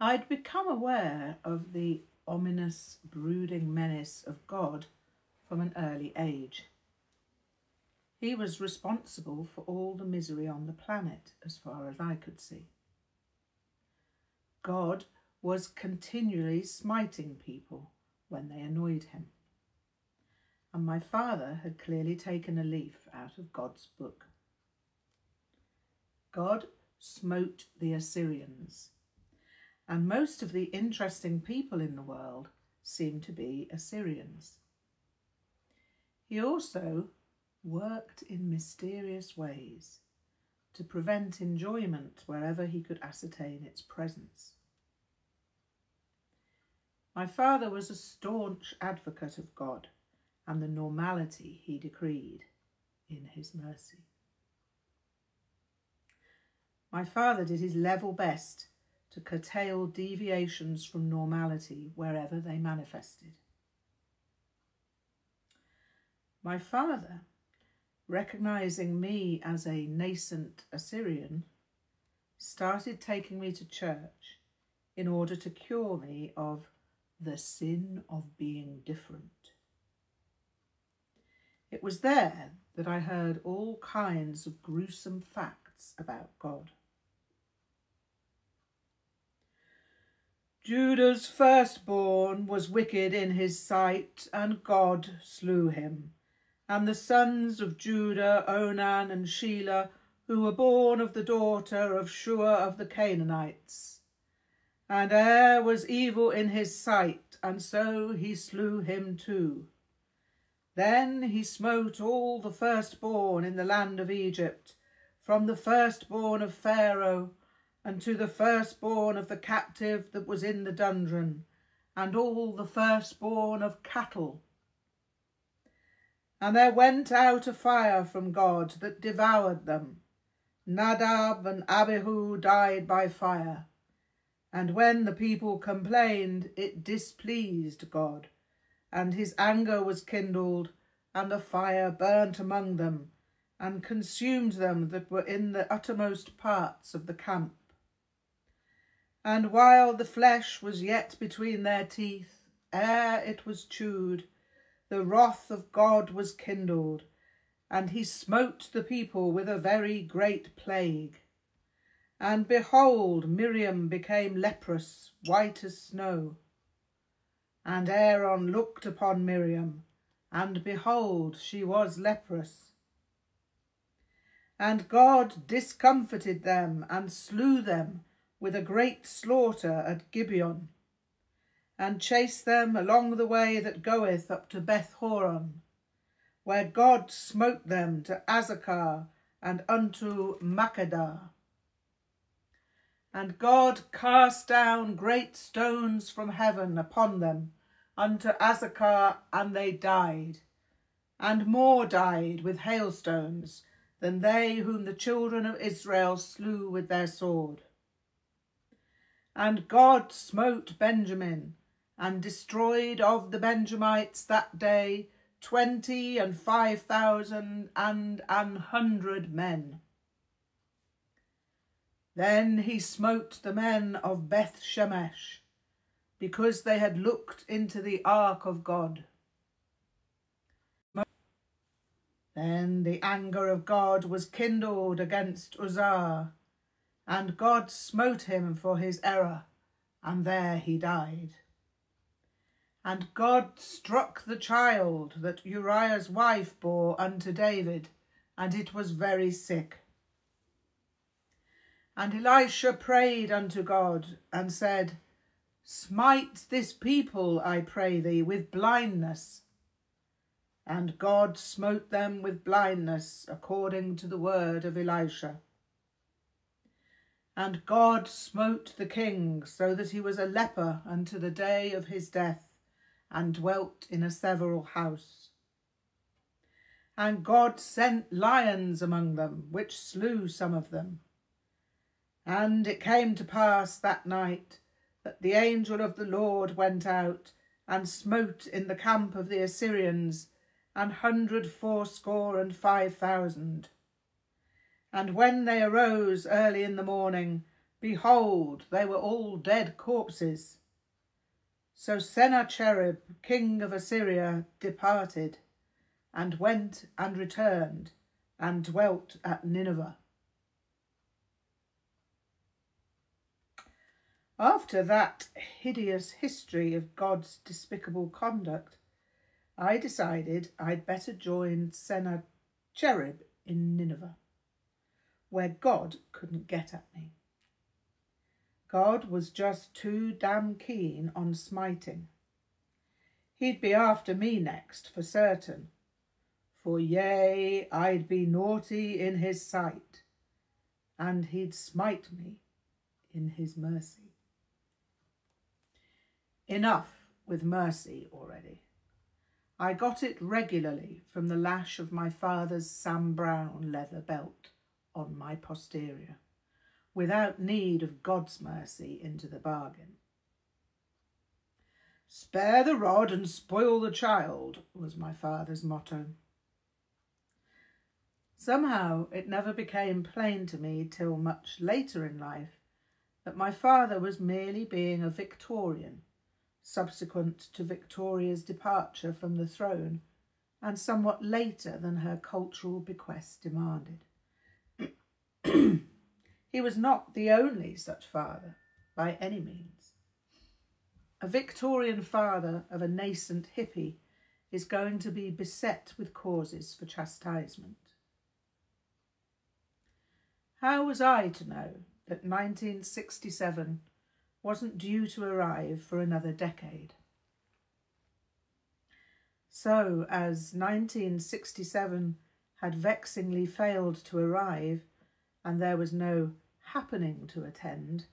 I'd become aware of the ominous, brooding menace of God from an early age. He was responsible for all the misery on the planet, as far as I could see. God was continually smiting people when they annoyed him. And my father had clearly taken a leaf out of God's book. God smote the Assyrians, and most of the interesting people in the world seem to be Assyrians. He also worked in mysterious ways to prevent enjoyment wherever he could ascertain its presence. My father was a staunch advocate of God and the normality he decreed in his mercy. My father did his level best to curtail deviations from normality wherever they manifested. My father, recognizing me as a nascent Assyrian, started taking me to church in order to cure me of the sin of being different. It was there that I heard all kinds of gruesome facts about God. Judah's firstborn was wicked in his sight, and God slew him. And the sons of Judah, Onan and Shelah, who were born of the daughter of Shua of the Canaanites. And Er was evil in his sight, and so he slew him too. Then he smote all the firstborn in the land of Egypt, from the firstborn of Pharaoh and to the firstborn of the captive that was in the dungeon, and all the firstborn of cattle. And there went out a fire from God that devoured them. Nadab and Abihu died by fire. And when the people complained, it displeased God, and his anger was kindled, and the fire burnt among them, and consumed them that were in the uttermost parts of the camp. And while the flesh was yet between their teeth, ere it was chewed, the wrath of God was kindled, and he smote the people with a very great plague. And behold, Miriam became leprous, white as snow. And Aaron looked upon Miriam, and behold, she was leprous. And God discomfited them and slew them with a great slaughter at Gibeon, and chased them along the way that goeth up to Beth Horon, where God smote them to Azekah and unto Makkedah. And God cast down great stones from heaven upon them unto Azekah, and they died, and more died with hailstones than they whom the children of Israel slew with their sword. And God smote Benjamin, and destroyed of the Benjamites that day twenty and five thousand and an hundred men. Then he smote the men of Beth Shemesh, because they had looked into the ark of God. Then the anger of God was kindled against Uzzah, and God smote him for his error, and there he died. And God struck the child that Uriah's wife bore unto David, and it was very sick. And Elisha prayed unto God, and said, Smite this people, I pray thee, with blindness. And God smote them with blindness, according to the word of Elisha. And God smote the king, so that he was a leper unto the day of his death, and dwelt in a several house. And God sent lions among them, which slew some of them. And it came to pass that night that the angel of the Lord went out and smote in the camp of the Assyrians an hundred fourscore and five thousand. And when they arose early in the morning, Behold, they were all dead corpses. So Sennacherib, king of Assyria, departed, and went and returned, and dwelt at Nineveh. After that hideous history of God's despicable conduct, I decided I'd better join Sennacherib in Nineveh, where God couldn't get at me. God was just too damn keen on smiting. He'd be after me next, for certain. For yea, I'd be naughty in his sight, and he'd smite me in his mercy. Enough with mercy already. I got it regularly from the lash of my father's Sam Browne leather belt on my posterior, without need of God's mercy into the bargain. Spare the rod and spoil the child was my father's motto. Somehow it never became plain to me till much later in life that my father was merely being a Victorian subsequent to Victoria's departure from the throne and somewhat later than her cultural bequest demanded. He was not the only such father, by any means. A Victorian father of a nascent hippie is going to be beset with causes for chastisement. How was I to know that 1967 wasn't due to arrive for another decade. So, as 1967 had vexingly failed to arrive and there was no happening to attend,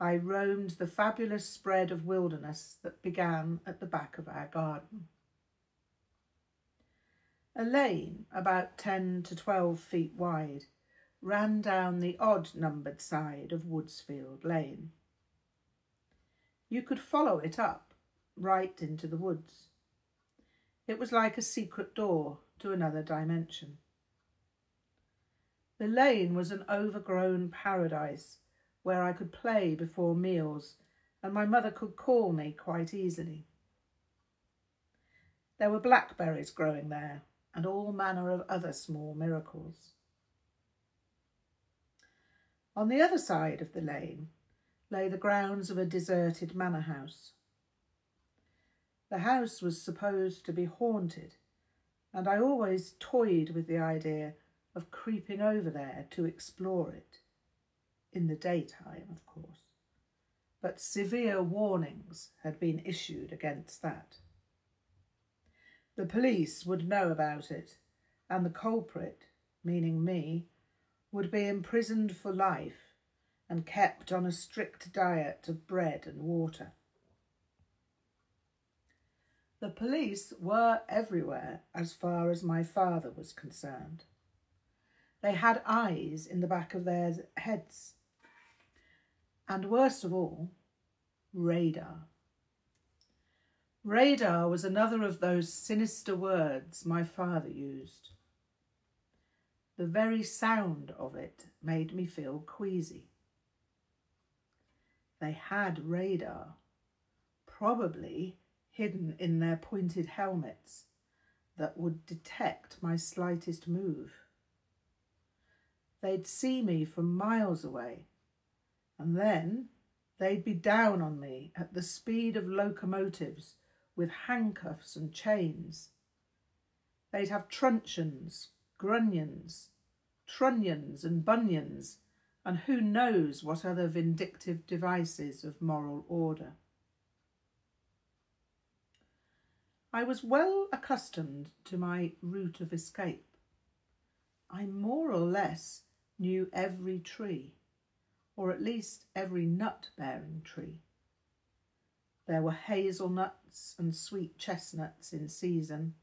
I roamed the fabulous spread of wilderness that began at the back of our garden. A lane about 10 to 12 feet wide ran down the odd numbered side of Woodsfield Lane. You could follow it up, right into the woods. It was like a secret door to another dimension. The lane was an overgrown paradise where I could play before meals and my mother could call me quite easily. There were blackberries growing there and all manner of other small miracles. On the other side of the lane lay the grounds of a deserted manor house. The house was supposed to be haunted, and I always toyed with the idea of creeping over there to explore it. In the daytime, of course. But severe warnings had been issued against that. The police would know about it, and the culprit, meaning me, would be imprisoned for life and kept on a strict diet of bread and water. The police were everywhere as far as my father was concerned. They had eyes in the back of their heads. And worst of all, radar. Radar was another of those sinister words my father used. The very sound of it made me feel queasy. They had radar, probably hidden in their pointed helmets that would detect my slightest move. They'd see me from miles away, and then they'd be down on me at the speed of locomotives with handcuffs and chains. They'd have truncheons, grunions, trunnions and bunions and who knows what other vindictive devices of moral order. I was well accustomed to my route of escape. I more or less knew every tree, or at least every nut-bearing tree. There were hazelnuts and sweet chestnuts in season.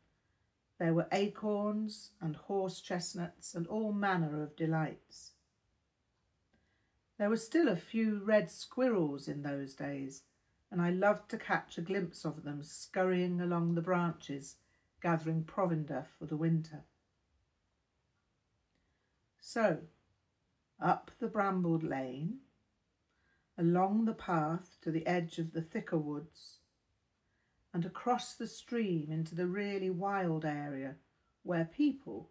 There were acorns and horse chestnuts and all manner of delights. There were still a few red squirrels in those days, and I loved to catch a glimpse of them scurrying along the branches, gathering provender for the winter. So, up the brambled lane, along the path to the edge of the thicker woods, and across the stream into the really wild area where people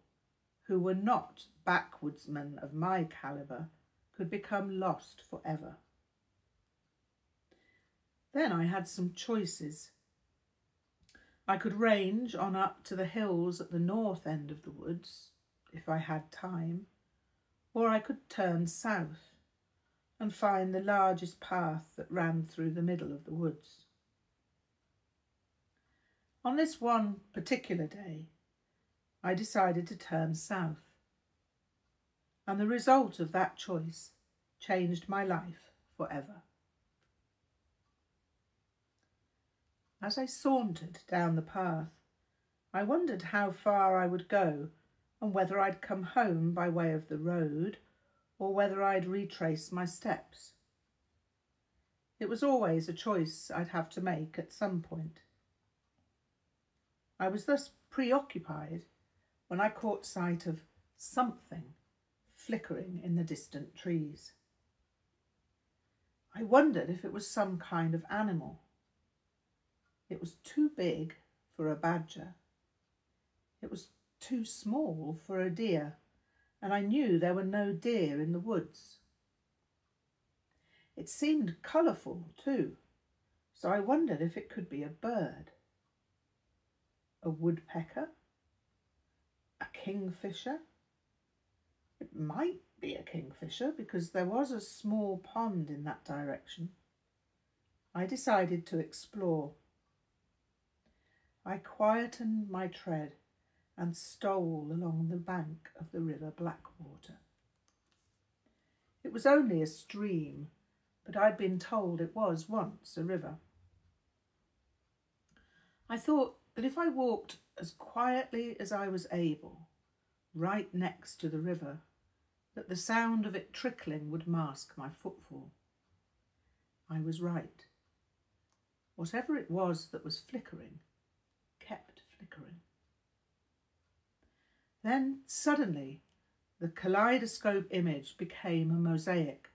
who were not backwoodsmen of my calibre could become lost forever. Then I had some choices. I could range on up to the hills at the north end of the woods, if I had time, or I could turn south and find the largest path that ran through the middle of the woods. On this one particular day, I decided to turn south, and the result of that choice changed my life forever. As I sauntered down the path, I wondered how far I would go and whether I'd come home by way of the road or whether I'd retrace my steps. It was always a choice I'd have to make at some point. I was thus preoccupied when I caught sight of something flickering in the distant trees. I wondered if it was some kind of animal. It was too big for a badger. It was too small for a deer, and I knew there were no deer in the woods. It seemed colourful too, so I wondered if it could be a bird. A woodpecker? A kingfisher? It might be a kingfisher because there was a small pond in that direction. I decided to explore. I quietened my tread and stole along the bank of the river Blackwater. It was only a stream, but I'd been told it was once a river. I thought that if I walked as quietly as I was able, right next to the river, that the sound of it trickling would mask my footfall. I was right. Whatever it was that was flickering kept flickering. Then suddenly the kaleidoscope image became a mosaic,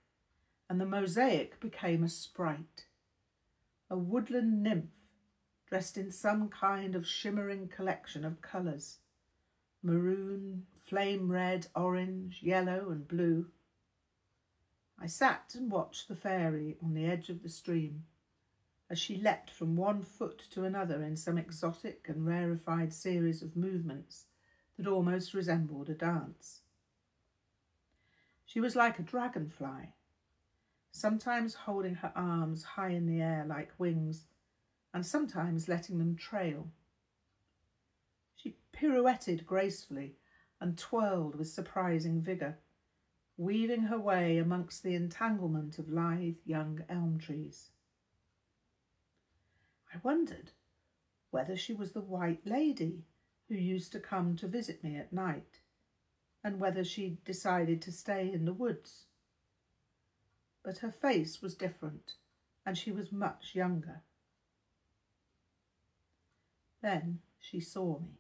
and the mosaic became a sprite, a woodland nymph dressed in some kind of shimmering collection of colours maroon, flame red, orange, yellow, and blue. I sat and watched the fairy on the edge of the stream as she leapt from one foot to another in some exotic and rarefied series of movements that almost resembled a dance. She was like a dragonfly, sometimes holding her arms high in the air like wings, and sometimes letting them trail. She pirouetted gracefully and twirled with surprising vigour, weaving her way amongst the entanglement of lithe young elm trees. I wondered whether she was the White Lady who used to come to visit me at night, and whether she'd decided to stay in the woods. But her face was different, and she was much younger. Then she saw me.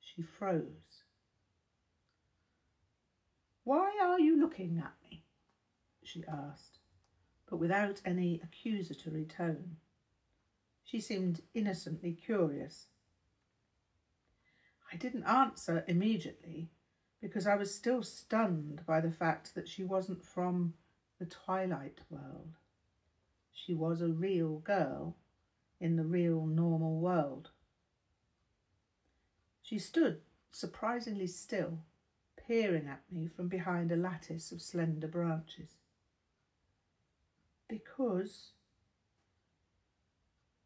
She froze. Why are you looking at me? she asked, but without any accusatory tone. She seemed innocently curious. I didn't answer immediately because I was still stunned by the fact that she wasn't from the twilight world. She was a real girl in the real normal world. She stood surprisingly still, peering at me from behind a lattice of slender branches. Because,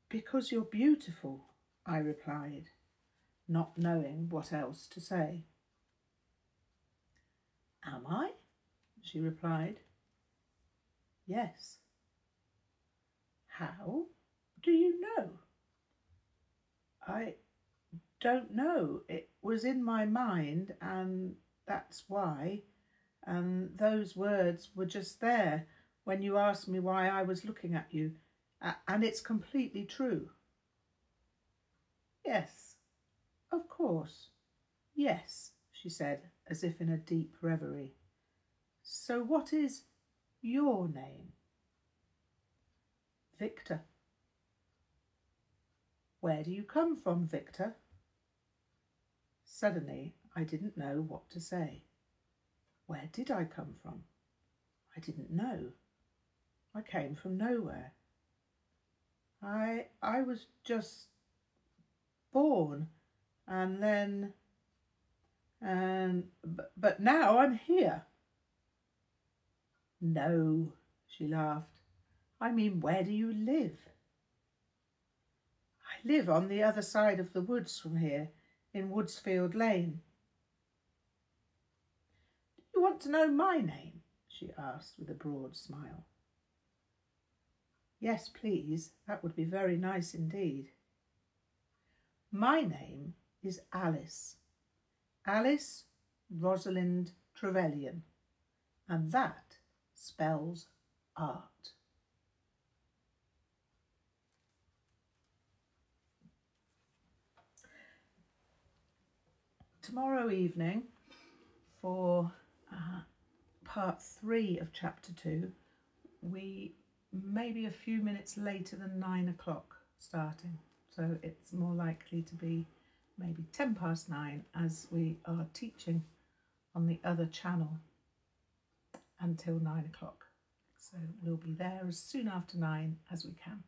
because you're beautiful, I replied not knowing what else to say. Am I? she replied. Yes. How do you know? I don't know. It was in my mind, and that's why. And those words were just there when you asked me why I was looking at you, and it's completely true. Yes, of course. Yes, she said, as if in a deep reverie. So what is... your name? Victor. Where do you come from, Victor? Suddenly, I didn't know what to say. Where did I come from? I didn't know. I came from nowhere. I I was just born and then um, and but, but now I'm here. No, she laughed. I mean, where do you live? I live on the other side of the woods from here, in Woodsfield Lane. Do you want to know my name? she asked with a broad smile. Yes, please, that would be very nice indeed. My name is Alice. Alice Rosalind Trevelyan, and that spells art. Tomorrow evening, for uh, part three of chapter two, we may be a few minutes later than nine o'clock starting. So it's more likely to be maybe 10 past nine as we are teaching on the other channel until nine o'clock. So we'll be there as soon after nine as we can.